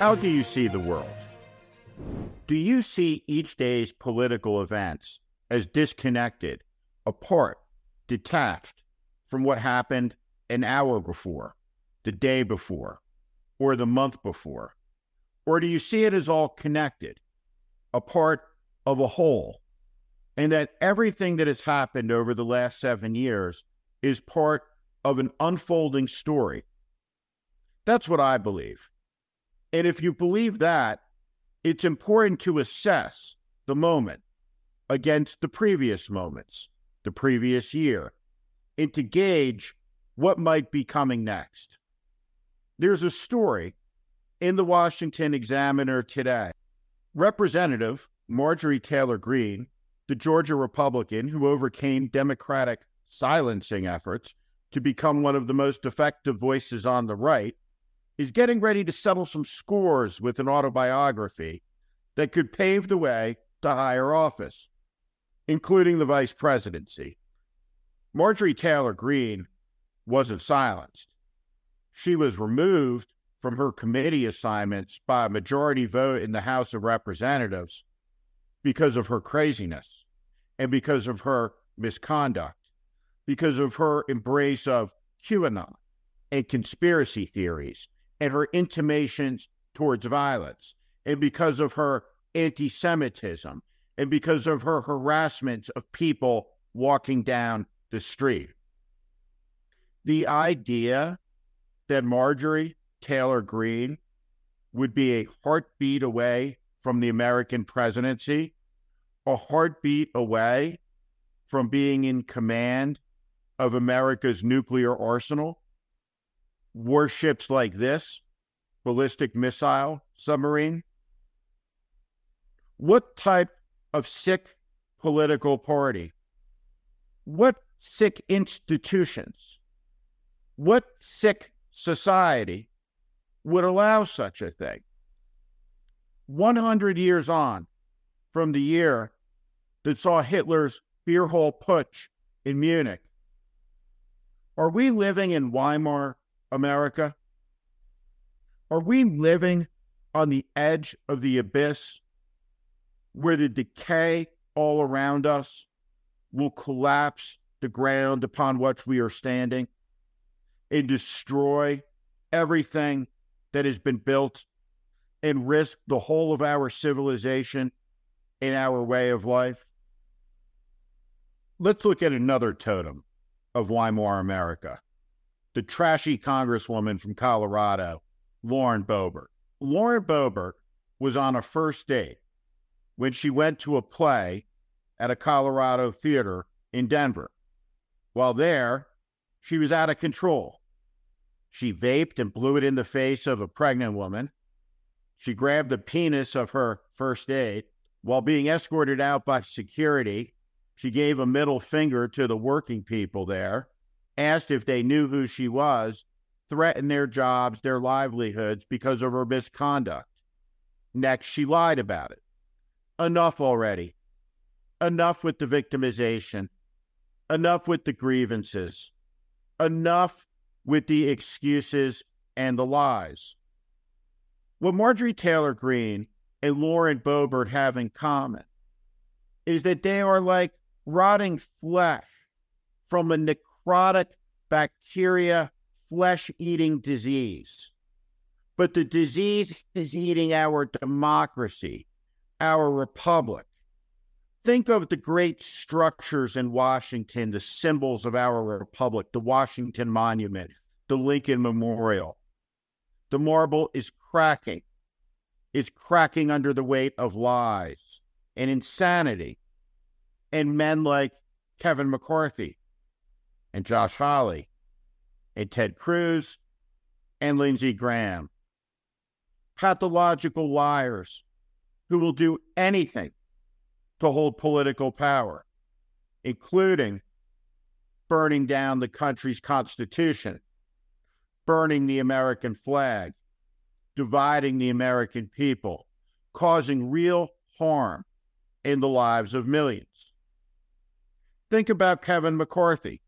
How do you see the world? Do you see each day's political events as disconnected, apart, detached from what happened an hour before, the day before, or the month before? Or do you see it as all connected, a part of a whole, and that everything that has happened over the last seven years is part of an unfolding story? That's what I believe. And if you believe that, it's important to assess the moment against the previous moments, the previous year, and to gauge what might be coming next. There's a story in the Washington Examiner today. Representative Marjorie Taylor Greene, the Georgia Republican who overcame Democratic silencing efforts to become one of the most effective voices on the right, He's getting ready to settle some scores with an autobiography that could pave the way to higher office, including the vice presidency. Marjorie Taylor Greene wasn't silenced. She was removed from her committee assignments by a majority vote in the House of Representatives because of her craziness and because of her misconduct, because of her embrace of QAnon and conspiracy theories and her intimations towards violence, and because of her anti Semitism, and because of her harassment of people walking down the street. The idea that Marjorie Taylor Greene would be a heartbeat away from the American presidency, a heartbeat away from being in command of America's nuclear arsenal, warships like this, ballistic missile submarine? What type of sick political party? What sick institutions? What sick society would allow such a thing? 100 years on from the year that saw Hitler's beer hall putsch in Munich, are we living in Weimar America? Are we living on the edge of the abyss where the decay all around us will collapse the ground upon which we are standing and destroy everything that has been built and risk the whole of our civilization and our way of life? Let's look at another totem of Weimar America the trashy congresswoman from Colorado, Lauren Boebert. Lauren Boebert was on a first date when she went to a play at a Colorado theater in Denver. While there, she was out of control. She vaped and blew it in the face of a pregnant woman. She grabbed the penis of her first date. While being escorted out by security, she gave a middle finger to the working people there asked if they knew who she was, threatened their jobs, their livelihoods because of her misconduct. Next, she lied about it. Enough already. Enough with the victimization. Enough with the grievances. Enough with the excuses and the lies. What Marjorie Taylor Greene and Lauren Boebert have in common is that they are like rotting flesh from a necrotic bacteria flesh eating disease. But the disease is eating our democracy, our republic. Think of the great structures in Washington, the symbols of our republic, the Washington Monument, the Lincoln Memorial. The marble is cracking. It's cracking under the weight of lies and insanity and men like Kevin McCarthy, and Josh Hawley and Ted Cruz and Lindsey Graham. Pathological liars who will do anything to hold political power, including burning down the country's constitution, burning the American flag, dividing the American people, causing real harm in the lives of millions. Think about Kevin McCarthy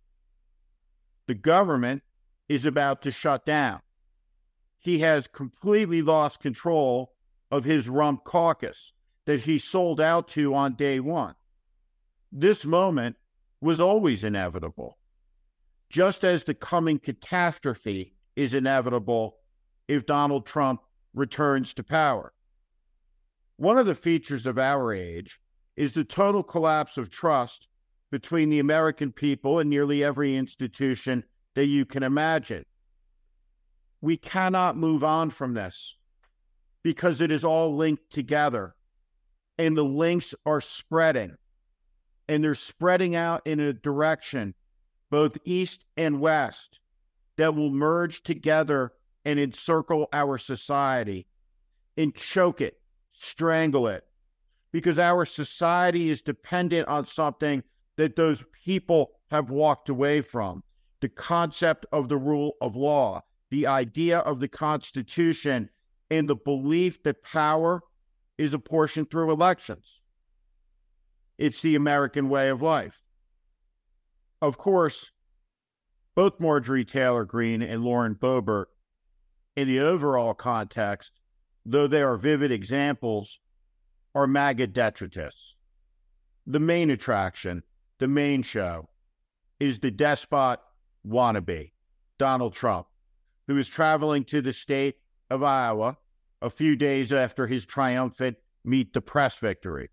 the government is about to shut down. he has completely lost control of his rump caucus that he sold out to on day one. This moment was always inevitable, just as the coming catastrophe is inevitable if Donald Trump returns to power. One of the features of our age is the total collapse of trust between the American people and nearly every institution that you can imagine. We cannot move on from this because it is all linked together and the links are spreading and they're spreading out in a direction, both east and west, that will merge together and encircle our society and choke it, strangle it, because our society is dependent on something that those people have walked away from the concept of the rule of law, the idea of the Constitution, and the belief that power is apportioned through elections. It's the American way of life. Of course, both Marjorie Taylor Greene and Lauren Boebert, in the overall context, though they are vivid examples, are MAGA detritus. The main attraction, the main show, is the despot wannabe, Donald Trump, who is traveling to the state of Iowa a few days after his triumphant Meet the Press victory.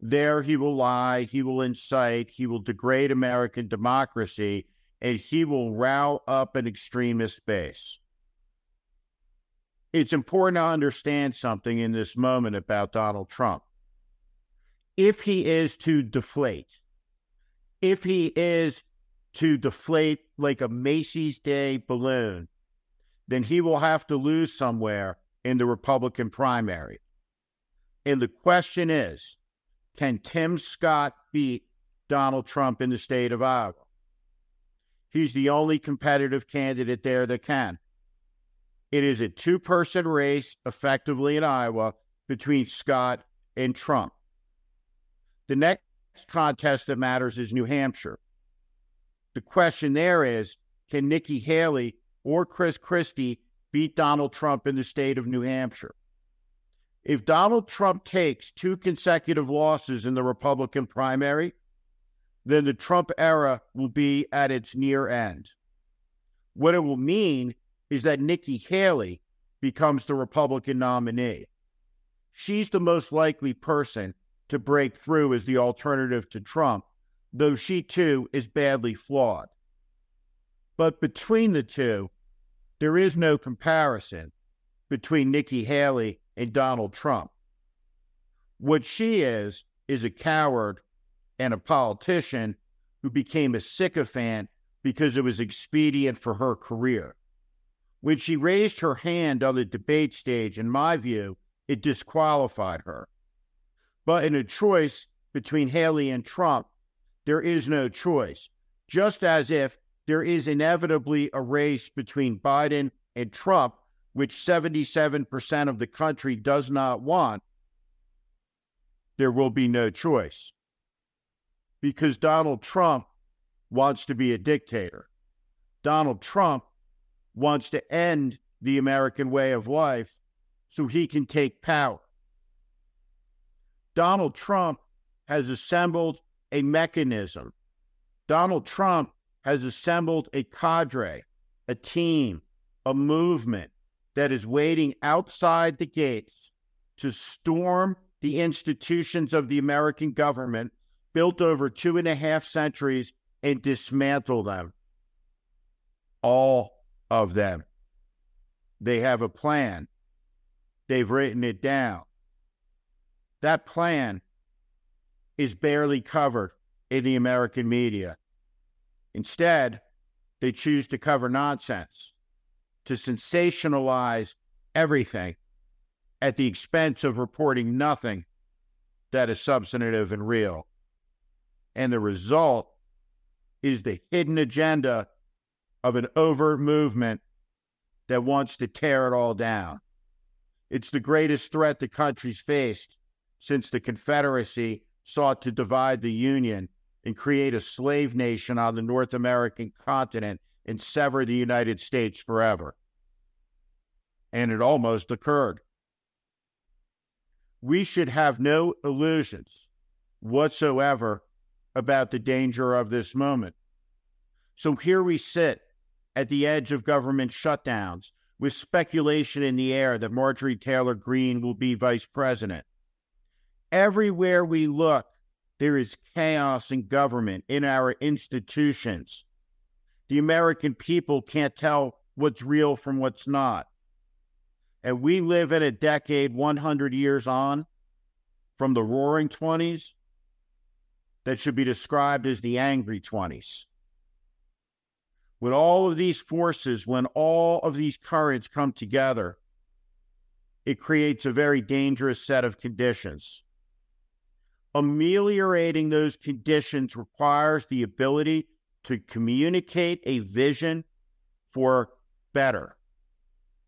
There he will lie, he will incite, he will degrade American democracy, and he will row up an extremist base. It's important to understand something in this moment about Donald Trump. If he is to deflate, if he is to deflate like a Macy's Day balloon, then he will have to lose somewhere in the Republican primary. And the question is can Tim Scott beat Donald Trump in the state of Iowa? He's the only competitive candidate there that can. It is a two person race effectively in Iowa between Scott and Trump. The next contest that matters is New Hampshire. The question there is can Nikki Haley or Chris Christie beat Donald Trump in the state of New Hampshire? If Donald Trump takes two consecutive losses in the Republican primary, then the Trump era will be at its near end. What it will mean is that Nikki Haley becomes the Republican nominee. She's the most likely person to break through as the alternative to Trump, though she too is badly flawed. But between the two, there is no comparison between Nikki Haley and Donald Trump. What she is, is a coward and a politician who became a sycophant because it was expedient for her career. When she raised her hand on the debate stage, in my view, it disqualified her. But in a choice between Haley and Trump, there is no choice, just as if there is inevitably a race between Biden and Trump which 77% of the country does not want, there will be no choice. Because Donald Trump wants to be a dictator. Donald Trump wants to end the American way of life so he can take power. Donald Trump has assembled a mechanism. Donald Trump has assembled a cadre, a team, a movement that is waiting outside the gates to storm the institutions of the American government built over two and a half centuries and dismantle them. All of them. They have a plan. They've written it down. That plan is barely covered in the American media. Instead, they choose to cover nonsense to sensationalize everything at the expense of reporting nothing that is substantive and real. And the result is the hidden agenda of an overt movement that wants to tear it all down. It's the greatest threat the country's faced since the Confederacy sought to divide the Union and create a slave nation on the North American continent and sever the United States forever. and it almost occurred. We should have no illusions whatsoever about the danger of this moment. So here we sit at the edge of government shutdowns with speculation in the air that Marjorie Taylor Greene will be vice president. Everywhere we look, there is chaos in government, in our institutions. The American people can't tell what's real from what's not. And we live in a decade 100 years on from the roaring 20s that should be described as the angry 20s. When all of these forces, when all of these currents come together, it creates a very dangerous set of conditions. Ameliorating those conditions requires the ability to communicate a vision for better,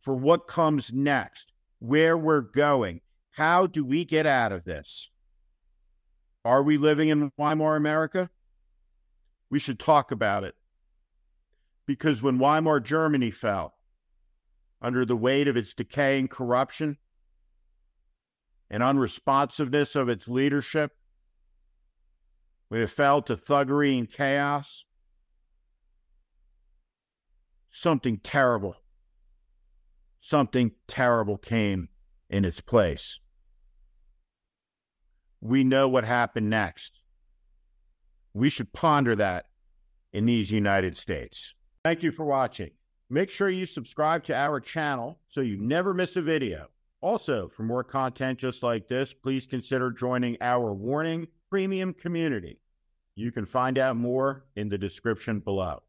for what comes next, where we're going. How do we get out of this? Are we living in Weimar America? We should talk about it. Because when Weimar Germany fell under the weight of its decaying corruption and unresponsiveness of its leadership, when it fell to thuggery and chaos, something terrible, something terrible came in its place we know what happened next. We should ponder that in these United States. Thank you for watching. Make sure you subscribe to our channel so you never miss a video. Also, for more content just like this, please consider joining our Warning Premium community. You can find out more in the description below.